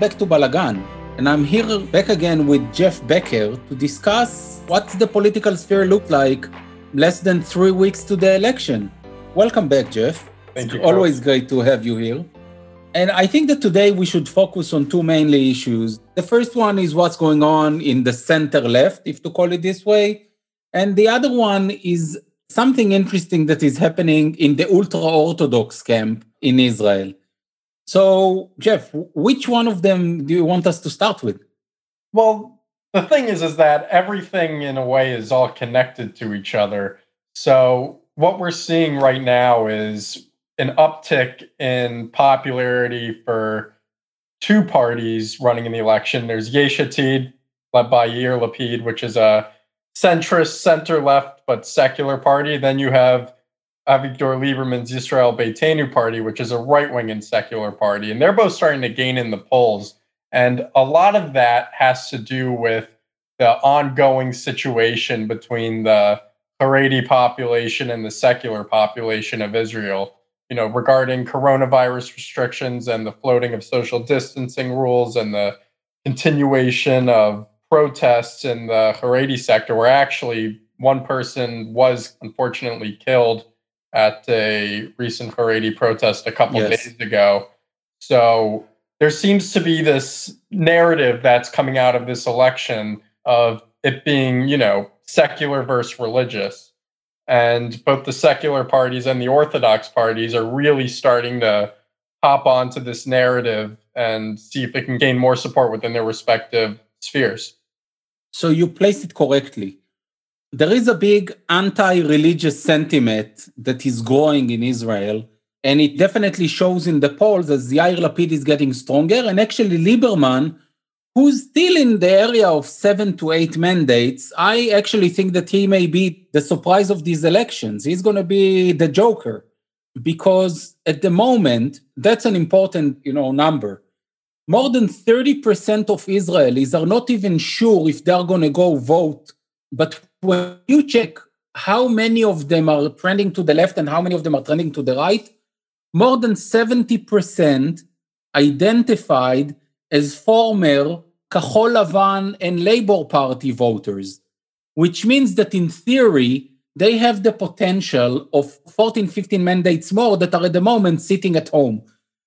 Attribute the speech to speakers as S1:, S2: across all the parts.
S1: Back to Balagan, and I'm here back again with Jeff Becker to discuss what the political sphere look like less than three weeks to the election. Welcome back, Jeff.
S2: Thank
S1: it's
S2: you.
S1: always great to have you here. And I think that today we should focus on two mainly issues. The first one is what's going on in the center left, if to call it this way. And the other one is something interesting that is happening in the ultra Orthodox camp in Israel. So, Jeff, which one of them do you want us to start with?
S2: Well, the thing is, is that everything in a way is all connected to each other. So what we're seeing right now is an uptick in popularity for two parties running in the election. There's Yesh Atid, led by Yair Lapid, which is a centrist, center-left, but secular party. Then you have Uh, Avigdor Lieberman's Israel Beitenu party, which is a right-wing and secular party, and they're both starting to gain in the polls. And a lot of that has to do with the ongoing situation between the Haredi population and the secular population of Israel. You know, regarding coronavirus restrictions and the floating of social distancing rules and the continuation of protests in the Haredi sector, where actually one person was unfortunately killed at a recent Haredi protest a couple
S1: Yes.
S2: days ago. So there seems to be this narrative that's coming out of this election of it being, you know, secular versus religious. And both the secular parties and the Orthodox parties are really starting to hop onto this narrative and see if they can gain more support within their respective spheres.
S1: So you placed it correctly. There is a big anti religious sentiment that is growing in Israel, and it definitely shows in the polls as Yair Lapid is getting stronger. And actually, Lieberman, who's still in the area of seven to eight mandates, I actually think that he may be the surprise of these elections. He's going to be the joker because at the moment, that's an important you know, number more than 30% of Israelis are not even sure if they're going to go vote. But when you check how many of them are trending to the left and how many of them are trending to the right, more than 70% identified as former Kahol Lavan and Labour Party voters, which means that in theory, they have the potential of 14, 15 mandates more that are at the moment sitting at home.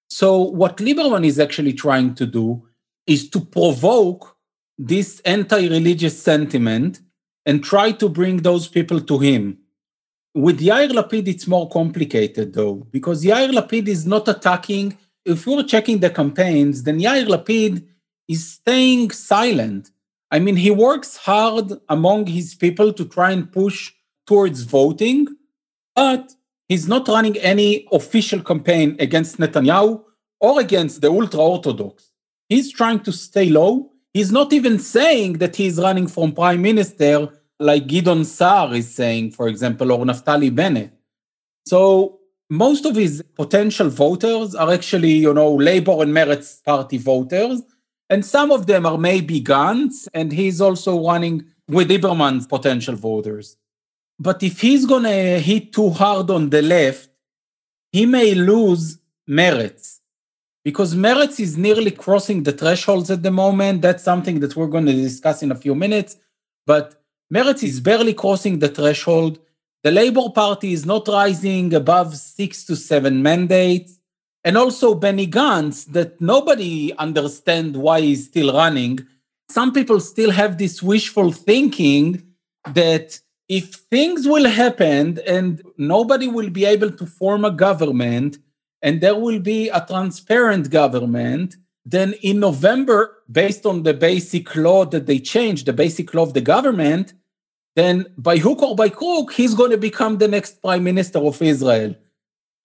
S1: So, what Lieberman is actually trying to do is to provoke this anti religious sentiment and try to bring those people to him. With Yair Lapid, it's more complicated though, because Yair Lapid is not attacking. If we're checking the campaigns, then Yair Lapid is staying silent. I mean, he works hard among his people to try and push towards voting, but he's not running any official campaign against Netanyahu or against the ultra Orthodox. He's trying to stay low. He's not even saying that he's running from prime minister like Gideon Saar is saying, for example, or Naftali Bennett. So most of his potential voters are actually, you know, Labour and Meretz party voters. And some of them are maybe Gantz, and he's also running with Lieberman's potential voters. But if he's going to hit too hard on the left, he may lose Meretz because Meretz is nearly crossing the thresholds at the moment. That's something that we're going to discuss in a few minutes. But Meretz is barely crossing the threshold. The Labour Party is not rising above six to seven mandates. And also Benny Gantz, that nobody understands why he's still running. Some people still have this wishful thinking that if things will happen and nobody will be able to form a government and there will be a transparent government, then in November, based on the basic law that they changed, the basic law of the government, then by hook or by crook, he's going to become the next prime minister of Israel.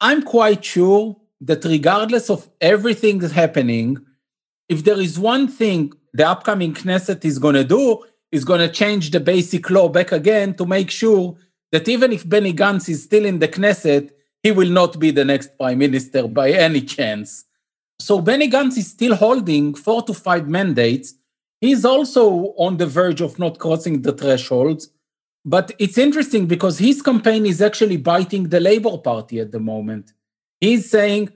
S1: I'm quite sure that regardless of everything that's happening, if there is one thing the upcoming Knesset is going to do, is going to change the basic law back again to make sure that even if Benny Gantz is still in the Knesset, he will not be the next prime minister by any chance. So Benny Gantz is still holding four to five mandates. He's also on the verge of not crossing the thresholds. But it's interesting because his campaign is actually biting the Labour Party at the moment. He's saying,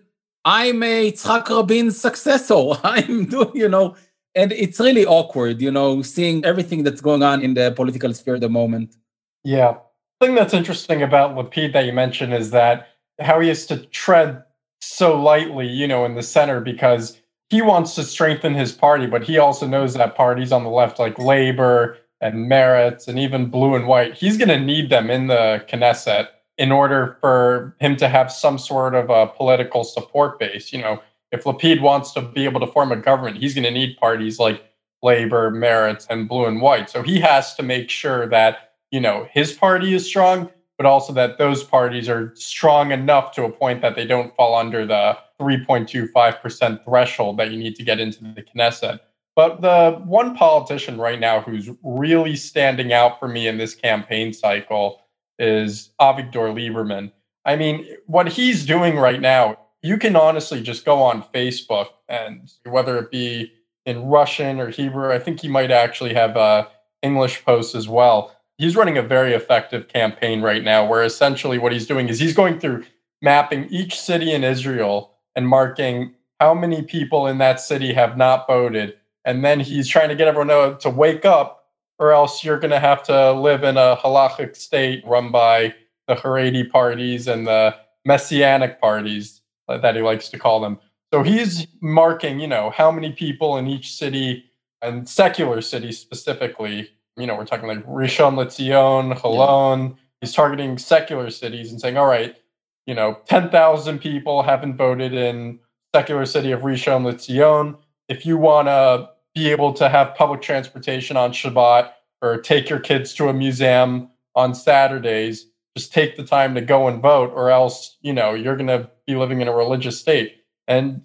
S1: I'm a Yitzhak Rabin's successor. I'm doing, you know, and it's really awkward, you know, seeing everything that's going on in the political sphere at the moment.
S2: Yeah. The thing that's interesting about Lapid that you mentioned is that how he has to tread so lightly, you know, in the center because he wants to strengthen his party, but he also knows that parties on the left, like Labor and Meretz and even Blue and White, he's going to need them in the Knesset in order for him to have some sort of a political support base. You know, if Lapid wants to be able to form a government, he's going to need parties like Labor, Meretz, and Blue and White. So he has to make sure that, you know, his party is strong, but also that those parties are strong enough to a point that they don't fall under the 3.25% threshold that you need to get into the Knesset. But the one politician right now who's really standing out for me in this campaign cycle is Avigdor Lieberman. I mean, what he's doing right now, you can honestly just go on Facebook and whether it be in Russian or Hebrew, I think he might actually have a English post as well. He's running a very effective campaign right now where essentially what he's doing is he's going through mapping each city in Israel and marking how many people in that city have not voted. And then he's trying to get everyone to wake up or else you're going to have to live in a halachic state run by the Haredi parties and the messianic parties that he likes to call them. So he's marking, you know, how many people in each city and secular cities specifically. You know, we're talking like Rishon LeZion, Holon. Yeah. He's targeting secular cities and saying, all right, you know, 10,000 people haven't voted in secular city of Rishon LeZion. If you want to be able to have public transportation on Shabbat or take your kids to a museum on Saturdays. Just take the time to go and vote, or else, you know, you're going to be living in a religious state. And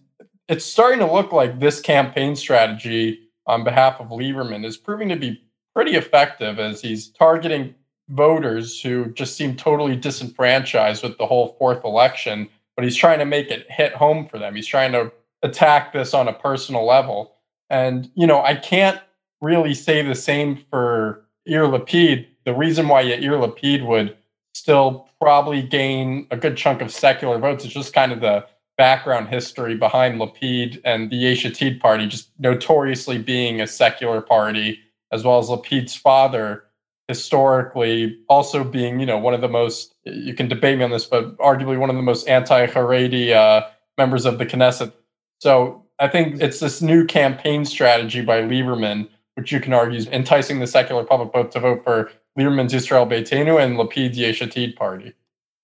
S2: it's starting to look like this campaign strategy on behalf of Lieberman is proving to be pretty effective as he's targeting voters who just seem totally disenfranchised with the whole fourth election, but he's trying to make it hit home for them. He's trying to attack this on a personal level. And, you know, I can't really say the same for Yair Lapid. The reason why Yair Lapid would still probably gain a good chunk of secular votes is just kind of the background history behind Lapid and the Yesh Atid party, just notoriously being a secular party, as well as Lapid's father historically also being, you know, one of the most, you can debate me on this, but arguably one of the most anti-Haredi uh, members of the Knesset. So I think it's this new campaign strategy by Lieberman, which you can argue is enticing the secular public both to vote for Lieberman's Israel Beitenu and Lapid's Yesh Atid party.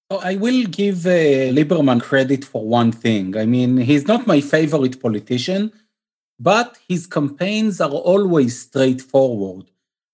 S1: I will give uh, Lieberman credit for one thing. I mean, he's not my favorite politician, but his campaigns are always straightforward.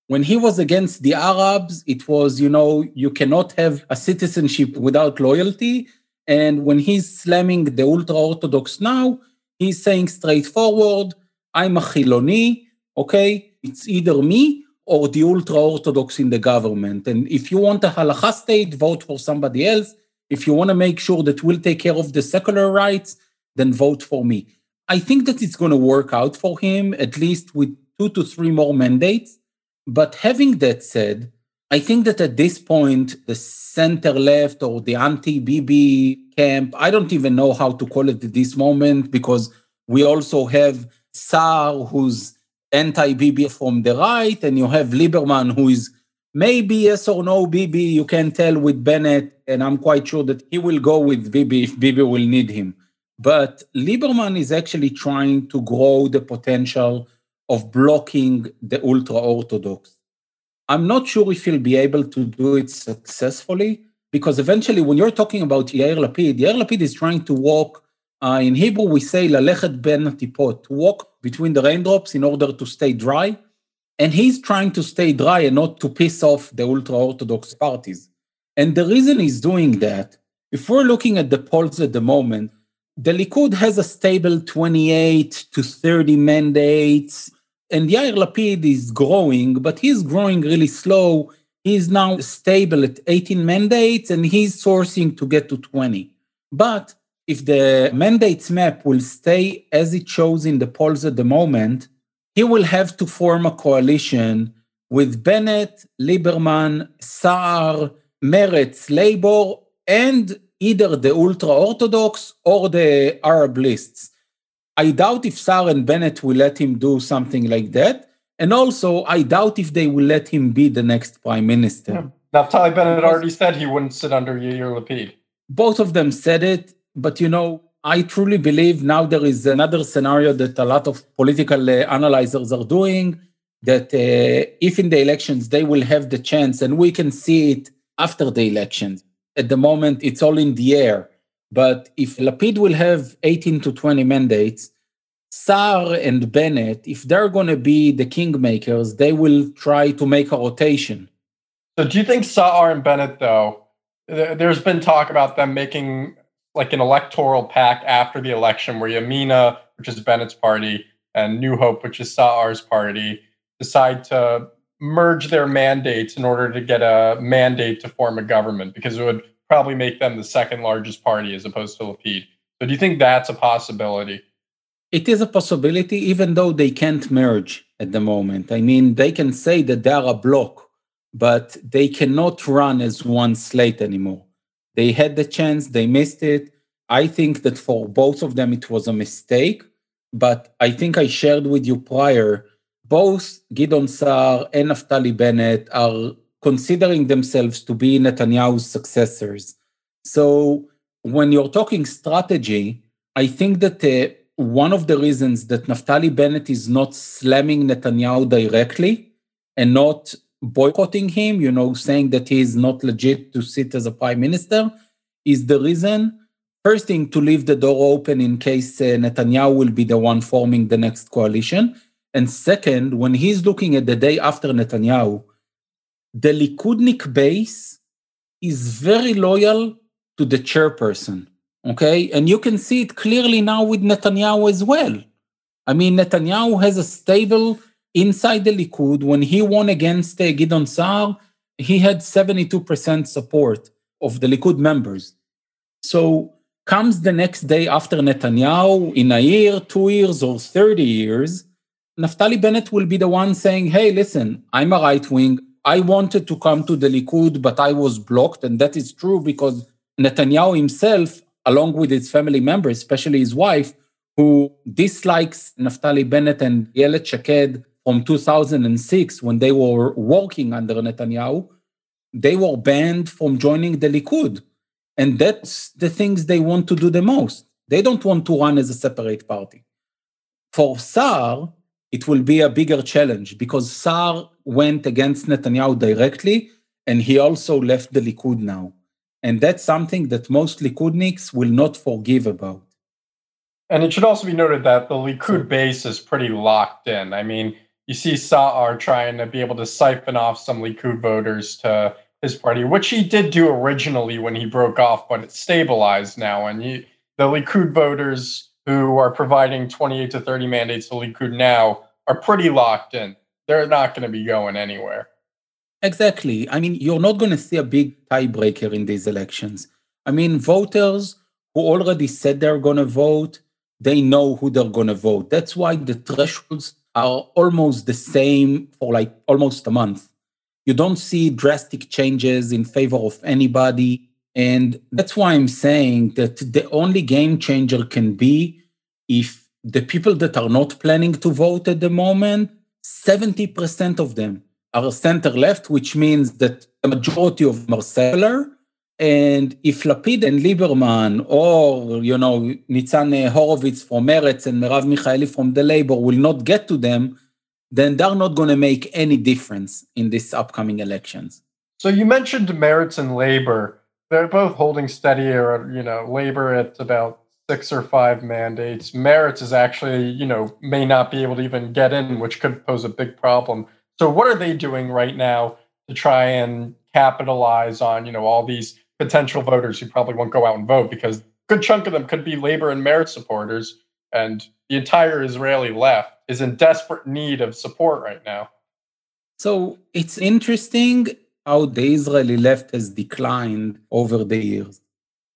S1: When he was against the Arabs, it was, you know, you cannot have a citizenship without loyalty. And when he's slamming the ultra Orthodox now, He's saying straightforward, I'm a Chiloni, okay? It's either me or the ultra-Orthodox in the government. And if you want a halacha state, vote for somebody else. If you want to make sure that we'll take care of the secular rights, then vote for me. I think that it's going to work out for him, at least with two to three more mandates. But having that said, I think that at this point, the center left or the anti Bibi camp, I don't even know how to call it at this moment because we also have Saar, who's anti Bibi from the right, and you have Lieberman, who is maybe yes or no Bibi. You can tell with Bennett, and I'm quite sure that he will go with Bibi if Bibi will need him. But Lieberman is actually trying to grow the potential of blocking the ultra Orthodox. I'm not sure if he'll be able to do it successfully because eventually, when you're talking about Yair Lapid, Yair Lapid is trying to walk. Uh, in Hebrew, we say "lalechet ben tipot," to walk between the raindrops in order to stay dry. And he's trying to stay dry and not to piss off the ultra orthodox parties. And the reason he's doing that, if we're looking at the polls at the moment, the Likud has a stable 28 to 30 mandates and Yair Lapid is growing, but he's growing really slow. He's now stable at 18 mandates and he's sourcing to get to 20. But if the mandates map will stay as it shows in the polls at the moment, he will have to form a coalition with Bennett, Lieberman, Saar, Meretz, Labor, and either the ultra Orthodox or the Arab lists. I doubt if Saar and Bennett will let him do something like that. And also, I doubt if they will let him be the next prime minister. Yeah.
S2: Naftali Bennett already said he wouldn't sit under Yair Lapid.
S1: Both of them said it, but you know, I truly believe now there is another scenario that a lot of political uh, analyzers are doing that uh, if in the elections they will have the chance, and we can see it after the elections. At the moment, it's all in the air. But if Lapid will have 18 to 20 mandates, Saar and Bennett, if they're going to be the kingmakers, they will try to make a rotation.
S2: So, do you think Saar and Bennett, though, there's been talk about them making like an electoral pact after the election where Yamina, which is Bennett's party, and New Hope, which is Saar's party, decide to merge their mandates in order to get a mandate to form a government because it would probably make them the second largest party as opposed to Lapid. So, do you think that's a possibility?
S1: It is a possibility, even though they can't merge at the moment. I mean, they can say that they are a bloc, but they cannot run as one slate anymore. They had the chance, they missed it. I think that for both of them, it was a mistake. But I think I shared with you prior, both Gideon Saar and Naftali Bennett are considering themselves to be Netanyahu's successors. So when you're talking strategy, I think that uh, one of the reasons that Naftali Bennett is not slamming Netanyahu directly and not boycotting him, you know, saying that he is not legit to sit as a prime minister, is the reason. First thing, to leave the door open in case uh, Netanyahu will be the one forming the next coalition. And second, when he's looking at the day after Netanyahu, the Likudnik base is very loyal to the chairperson. Okay. And you can see it clearly now with Netanyahu as well. I mean, Netanyahu has a stable inside the Likud. When he won against uh, Gideon Saar, he had 72% support of the Likud members. So comes the next day after Netanyahu, in a year, two years, or 30 years, Naftali Bennett will be the one saying, hey, listen, I'm a right wing. I wanted to come to the Likud, but I was blocked. And that is true because Netanyahu himself along with his family members, especially his wife, who dislikes Naftali Bennett and Ayelet Shaked from 2006 when they were working under Netanyahu, they were banned from joining the Likud. And that's the things they want to do the most. They don't want to run as a separate party. For Saar, it will be a bigger challenge because Saar went against Netanyahu directly and he also left the Likud now. And that's something that most Likudniks will not forgive about.
S2: And it should also be noted that the Likud base is pretty locked in. I mean, you see Saar trying to be able to siphon off some Likud voters to his party, which he did do originally when he broke off, but it's stabilized now. And the Likud voters who are providing 28 to 30 mandates to Likud now are pretty locked in. They're not going to be going anywhere.
S1: Exactly. I mean, you're not going to see a big tiebreaker in these elections. I mean, voters who already said they're going to vote, they know who they're going to vote. That's why the thresholds are almost the same for like almost a month. You don't see drastic changes in favor of anybody. And that's why I'm saying that the only game changer can be if the people that are not planning to vote at the moment, 70% of them are center left, which means that the majority of them are secular. And if Lapid and Lieberman or, you know, Nitzan Horowitz from Meretz and Merav Michaeli from the Labor will not get to them, then they're not going to make any difference in these upcoming elections.
S2: So you mentioned Meretz and Labor. They're both holding steady or, you know, Labor at about six or five mandates. Meretz is actually, you know, may not be able to even get in, which could pose a big problem. So what are they doing right now to try and capitalize on, you know, all these potential voters who probably won't go out and vote because a good chunk of them could be labor and Meretz supporters and the entire Israeli left is in desperate need of support right now.
S1: So it's interesting how the Israeli left has declined over the years.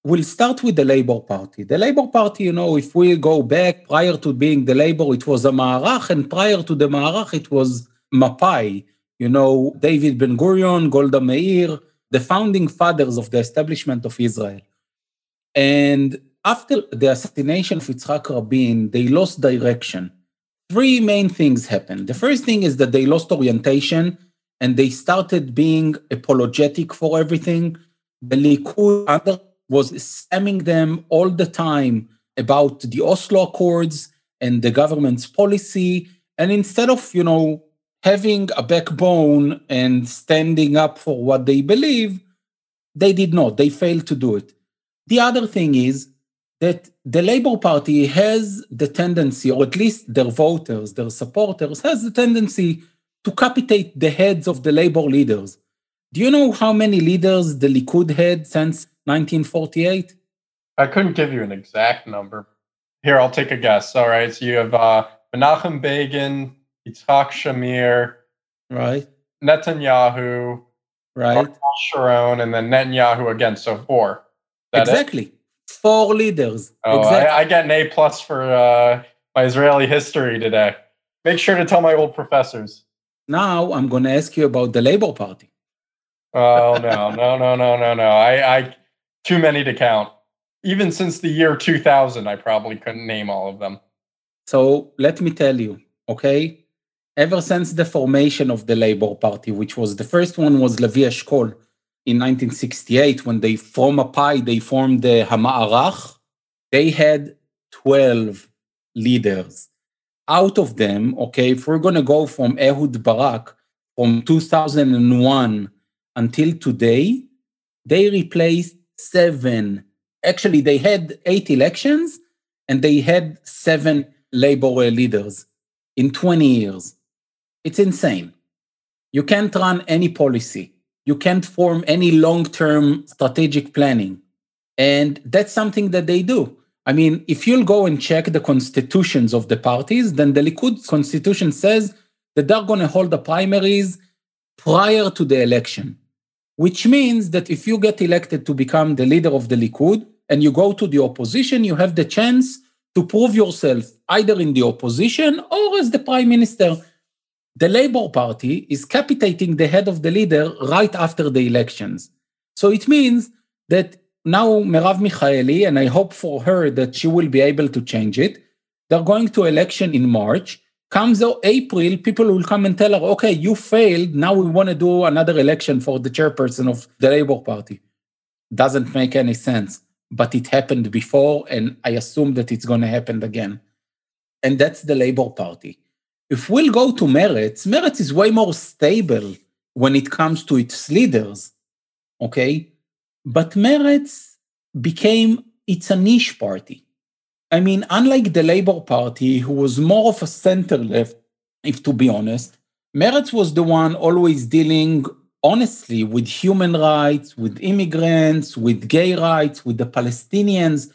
S1: We'll start with the Labor Party. The Labor Party, you know, if we go back prior to being the Labor, it was a Ma'arach, and prior to the Ma'arach, it was Mapai, you know, David Ben Gurion, Golda Meir, the founding fathers of the establishment of Israel. And after the assassination of Yitzhak Rabin, they lost direction. Three main things happened. The first thing is that they lost orientation and they started being apologetic for everything. The Likud was spamming them all the time about the Oslo Accords and the government's policy. And instead of, you know, having a backbone and standing up for what they believe, they did not. They failed to do it. The other thing is that the Labour Party has the tendency, or at least their voters, their supporters, has the tendency to capitate the heads of the Labour leaders. Do you know how many leaders the Likud had since 1948?
S2: I couldn't give you an exact number. Here, I'll take a guess. All right, so you have uh, Menachem Begin, Yitzhak Shamir,
S1: right?
S2: Netanyahu,
S1: right?
S2: Sharon, and then Netanyahu again. So four.
S1: Exactly, it? four leaders.
S2: Oh,
S1: exactly.
S2: I, I, get an A plus for uh, my Israeli history today. Make sure to tell my old professors.
S1: Now I'm going to ask you about the Labor Party.
S2: Oh no, no, no, no, no, no! I, I too many to count even since the year 2000, I probably couldn't name all of them.
S1: So let me tell you, okay? Ever since the formation of the Labour Party, which was the first one was Levi Eshkol in 1968, when they formed Mapai, they formed the Hama'arach, they had 12 leaders. Out of them, okay, if we're going to go from Ehud Barak from 2001 until today, they replaced seven actually they had eight elections and they had seven labor leaders in 20 years. It's insane. You can't run any policy. You can't form any long term strategic planning. And that's something that they do. I mean, if you'll go and check the constitutions of the parties, then the Likud constitution says that they're going to hold the primaries prior to the election, which means that if you get elected to become the leader of the Likud, and you go to the opposition, you have the chance to prove yourself either in the opposition or as the prime minister. The Labour Party is capitating the head of the leader right after the elections. So it means that now Merav Michaeli, and I hope for her that she will be able to change it, they're going to election in March. Comes April, people will come and tell her, okay, you failed. Now we want to do another election for the chairperson of the Labour Party. Doesn't make any sense but it happened before, and I assume that it's going to happen again. And that's the Labour Party. If we'll go to Meretz, Meretz is way more stable when it comes to its leaders, okay? But Meretz became, it's a niche party. I mean, unlike the Labour Party, who was more of a center left, if to be honest, Meretz was the one always dealing honestly with human rights, with immigrants, with gay rights, with the Palestinians.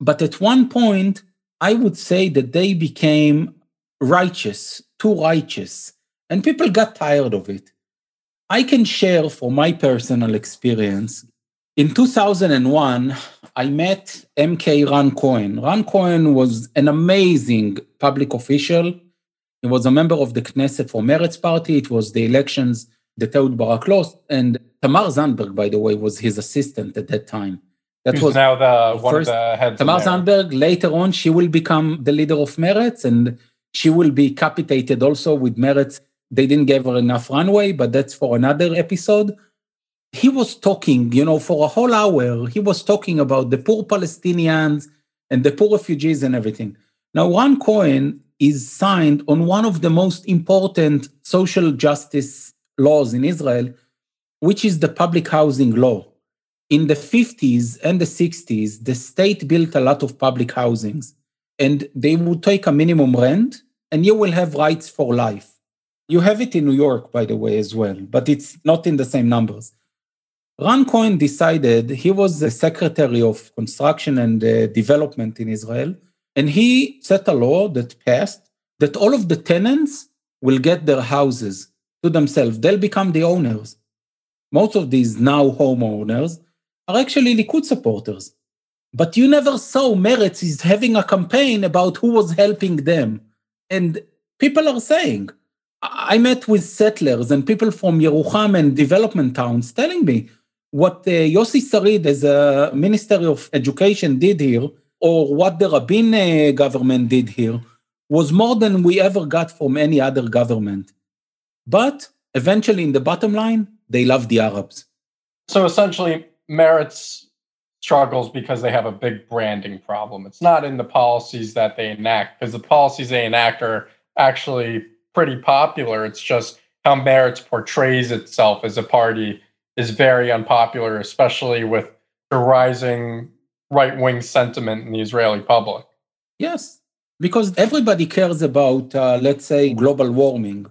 S1: But at one point, I would say that they became righteous, too righteous, and people got tired of it. I can share from my personal experience. In 2001, I met MK Ran Cohen. Ran Cohen was an amazing public official. He was a member of the Knesset for Meretz Party. It was the elections that Ehud Barak lost. And Tamar Zandberg, by the way, was his assistant at that time.
S2: That Who's was now the, the one first, of the heads.
S1: Tamar Zandberg. Later on, she will become the leader of Meretz, and she will be capitated also with Meretz. They didn't give her enough runway, but that's for another episode. He was talking, you know, for a whole hour. He was talking about the poor Palestinians and the poor refugees and everything. Now, Ran Cohen is signed on one of the most important social justice laws in Israel, which is the public housing law. In the 50s and the 60s, the state built a lot of public housings, and they would take a minimum rent, and you will have rights for life. You have it in New York, by the way, as well, but it's not in the same numbers. Ran Cohen decided he was the secretary of construction and uh, development in Israel, and he set a law that passed that all of the tenants will get their houses to themselves. They'll become the owners. Most of these now homeowners are actually Likud supporters. But you never saw Meretz is having a campaign about who was helping them. And people are saying, I met with settlers and people from Yerucham and development towns telling me, what uh, Yossi Sarid as a Minister of Education did here, or what the Rabin uh, government did here, was more than we ever got from any other government. But eventually, in the bottom line, they love the Arabs.
S2: So essentially, Meretz struggles because they have a big branding problem. It's not in the policies that they enact, because the policies they enact are actually pretty popular. It's just how Meretz portrays itself as a party is very unpopular, especially with the rising right wing sentiment in the Israeli public.
S1: Yes, because everybody cares about, uh, let's say, global warming.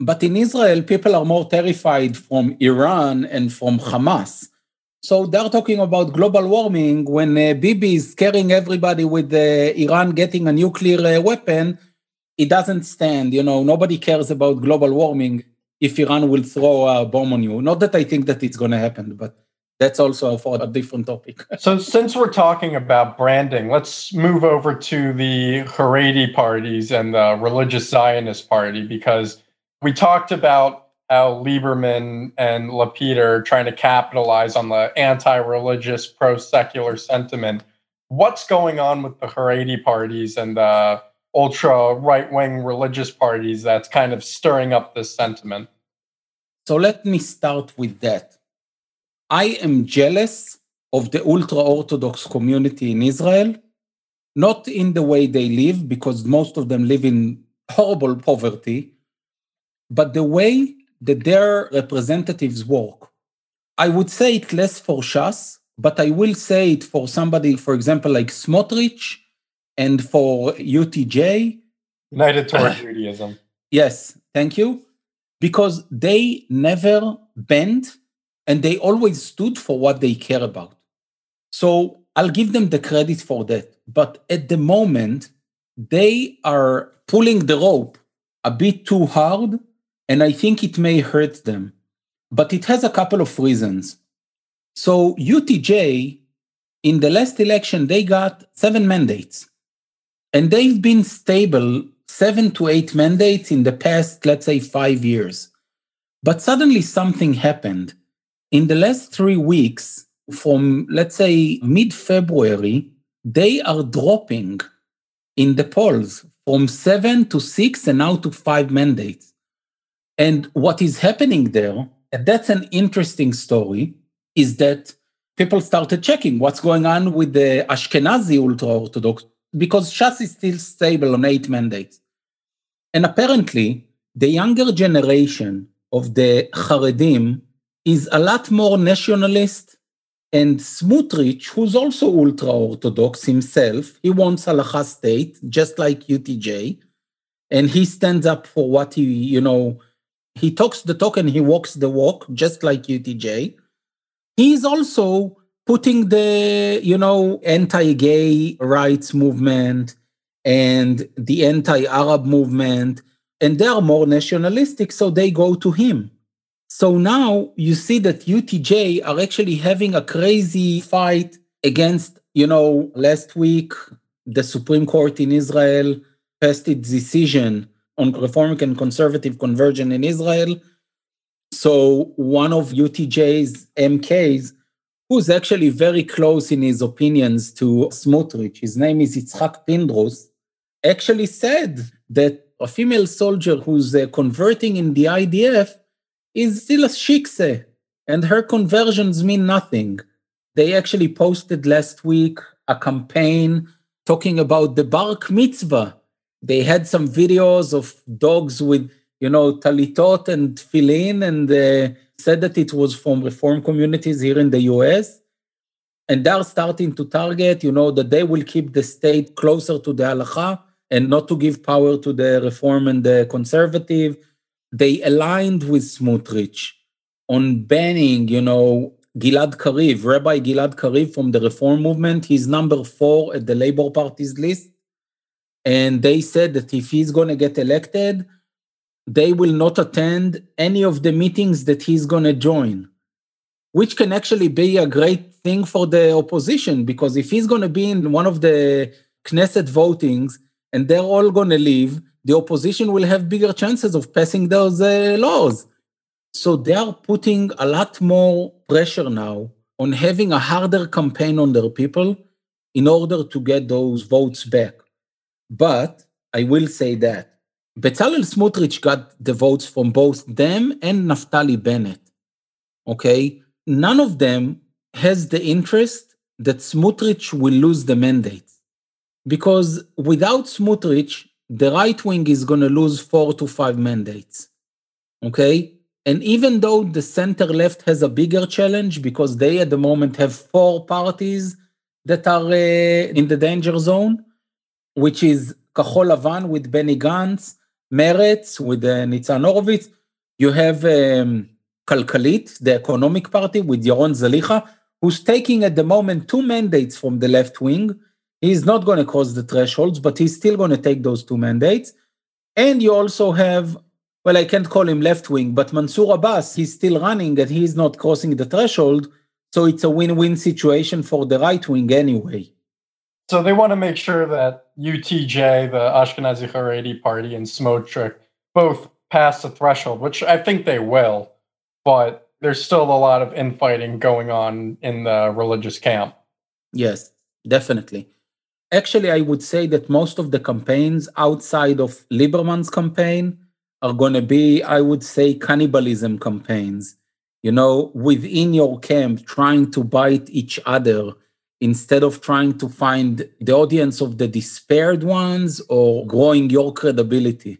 S1: But in Israel, people are more terrified from Iran and from Hamas. So they're talking about global warming when uh, Bibi is scaring everybody with uh, Iran getting a nuclear uh, weapon. It doesn't stand. You know, nobody cares about global warming if Iran will throw a bomb on you. Not that I think that it's going to happen, but that's also for a different topic.
S2: so, since we're talking about branding, let's move over to the Haredi parties and the religious Zionist party because we talked about how Lieberman and Lapid are trying to capitalize on the anti religious, pro secular sentiment. What's going on with the Haredi parties and the ultra right wing religious parties that's kind of stirring up this sentiment?
S1: So let me start with that. I am jealous of the ultra Orthodox community in Israel, not in the way they live, because most of them live in horrible poverty, but the way that their representatives work. I would say it less for Shas, but I will say it for somebody, for example, like Smotrich and for UTJ.
S2: United Torah Judaism.
S1: Yes, thank you. Because they never bent and they always stood for what they care about. So I'll give them the credit for that. But at the moment, they are pulling the rope a bit too hard, and I think it may hurt them. But it has a couple of reasons. So UTJ, in the last election, they got seven mandates. And they've been stable seven to eight mandates in the past, let's say, five years. But suddenly something happened. In the last three weeks, from let's say mid February, they are dropping in the polls from seven to six and now to five mandates. And what is happening there, and that's an interesting story, is that people started checking what's going on with the Ashkenazi ultra Orthodox because Shas is still stable on eight mandates. And apparently, the younger generation of the Haredim is a lot more nationalist. And Smotrich, who's also ultra Orthodox himself, he wants halacha state, just like UTJ. And he stands up for what he, you know, he talks the talk and he walks the walk, just like UTJ. He's also putting the you know anti-gay rights movement and the anti-arab movement and they are more nationalistic so they go to him. So now you see that utj are actually having a crazy fight against you know last week the supreme court in israel passed its decision on reform and conservative conversion in israel. So one of utj's mks who's actually very close in his opinions to Smotrich, his name is Yitzhak Pindrus, actually said that a female soldier who's uh, converting in the IDF is still a shikse, and her conversions mean nothing. They actually posted last week a campaign talking about the bar mitzvah. They had some videos of dogs with, you know, talitot and tefillin and uh, said that it was from reform communities here in the US. And they're starting to target, you know, that they will keep the state closer to the halacha and not to give power to the reform and the conservative. They aligned with Smotrich on banning, you know, Gilad Kariv, Rabbi Gilad Kariv from the reform movement. He's number four at the Labor Party's list. And they said that if he's going to get elected, they will not attend any of the meetings that he's going to join, which can actually be a great thing for the opposition because if he's going to be in one of the Knesset votings and they're all going to leave, the opposition will have bigger chances of passing those uh, laws. So they are putting a lot more pressure now on having a harder campaign on their people in order to get those votes back. But I will say that Bezalel Smotrich got the votes from both them and Naftali Bennett. Okay? None of them has the interest that Smotrich will lose the mandate. Because without Smotrich, the right wing is going to lose four to five mandates. Okay? And even though the center left has a bigger challenge because they at the moment have four parties that are uh, in the danger zone, which is Kahol Lavan with Benny Gantz, Meretz with uh, Nitzan Horowitz. You have um, Kalkalit, the economic party with Yaron Zelekha, who's taking at the moment two mandates from the left wing. He's not going to cross the thresholds, but he's still going to take those two mandates. And you also have well, I can't call him left wing, but Mansour Abbas, he's still running and he's not crossing the threshold. So it's a win win situation for the right wing anyway.
S2: So they want to make sure that UTJ, the Ashkenazi Haredi party, and Smotrich both pass the threshold, which I think they will, but there's still a lot of infighting going on in the religious camp.
S1: Yes, definitely. Actually, I would say that most of the campaigns outside of Lieberman's campaign are going to be, I would say, cannibalism campaigns. You know, within your camp, trying to bite each other instead of trying to find the audience of the despaired ones or growing your credibility.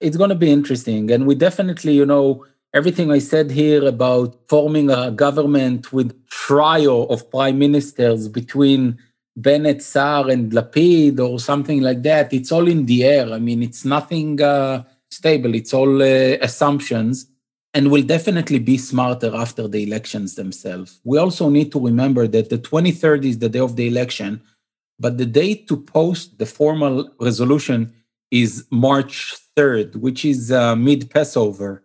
S1: It's going to be interesting. And we definitely, you know, everything I said here about forming a government with trio of prime ministers between Bennett, Saar, and Lapid or something like that, it's all in the air. I mean, it's nothing. Uh, stable. It's all uh, assumptions and will definitely be smarter after the elections themselves. We also need to remember that the 23rd is the day of the election, but the date to post the formal resolution is March 3rd, which is uh, mid Passover.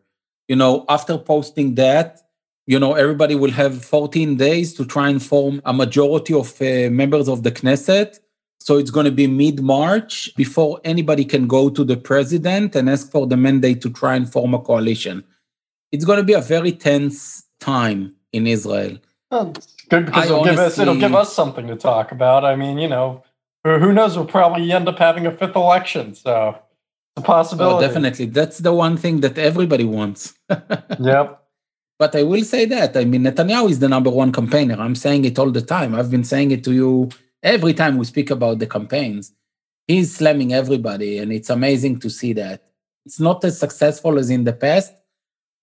S1: You know, after posting that, you know, everybody will have 14 days to try and form a majority of uh, members of the Knesset so it's going to be mid March before anybody can go to the president and ask for the mandate to try and form a coalition. It's going to be a very tense time in Israel.
S2: Well, good because it'll, honestly, give us, it'll give us something to talk about. I mean, you know, who knows? We'll probably end up having a fifth election. So it's a possibility.
S1: Oh, definitely. That's the one thing that everybody wants.
S2: yep.
S1: But I will say that. I mean, Netanyahu is the number one campaigner. I'm saying it all the time. I've been saying it to you every time we speak about the campaigns, he's slamming everybody, and it's amazing to see that. It's not as successful as in the past,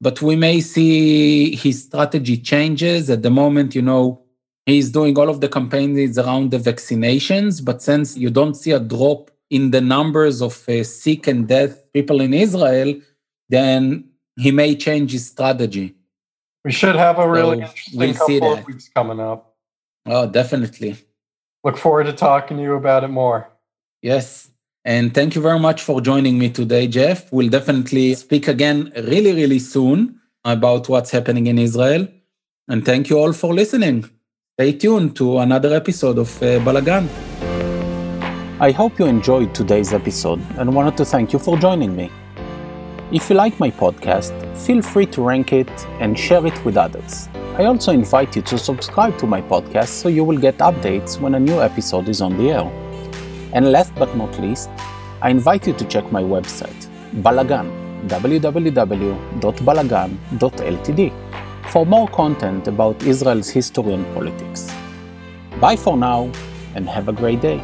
S1: but we may see his strategy changes. At the moment, you know, he's doing all of the campaigns around the vaccinations, but since you don't see a drop in the numbers of uh, sick and death people in Israel, then he may change his strategy.
S2: We should have a really so interesting we'll couple of weeks coming up.
S1: Oh, definitely.
S2: Look forward to talking to you about it more.
S1: Yes. And thank you very much for joining me today, Jeff. We'll definitely speak again really, really soon about what's happening in Israel. And thank you all for listening. Stay tuned to another episode of uh, Balagan. I hope you enjoyed today's episode and wanted to thank you for joining me. If you like my podcast, feel free to rank it and share it with others. I also invite you to subscribe to my podcast so you will get updates when a new episode is on the air. And last but not least, I invite you to check my website, Balagan, www.balagan.ltd, for more content about Israel's history and politics. Bye for now, and have a great day.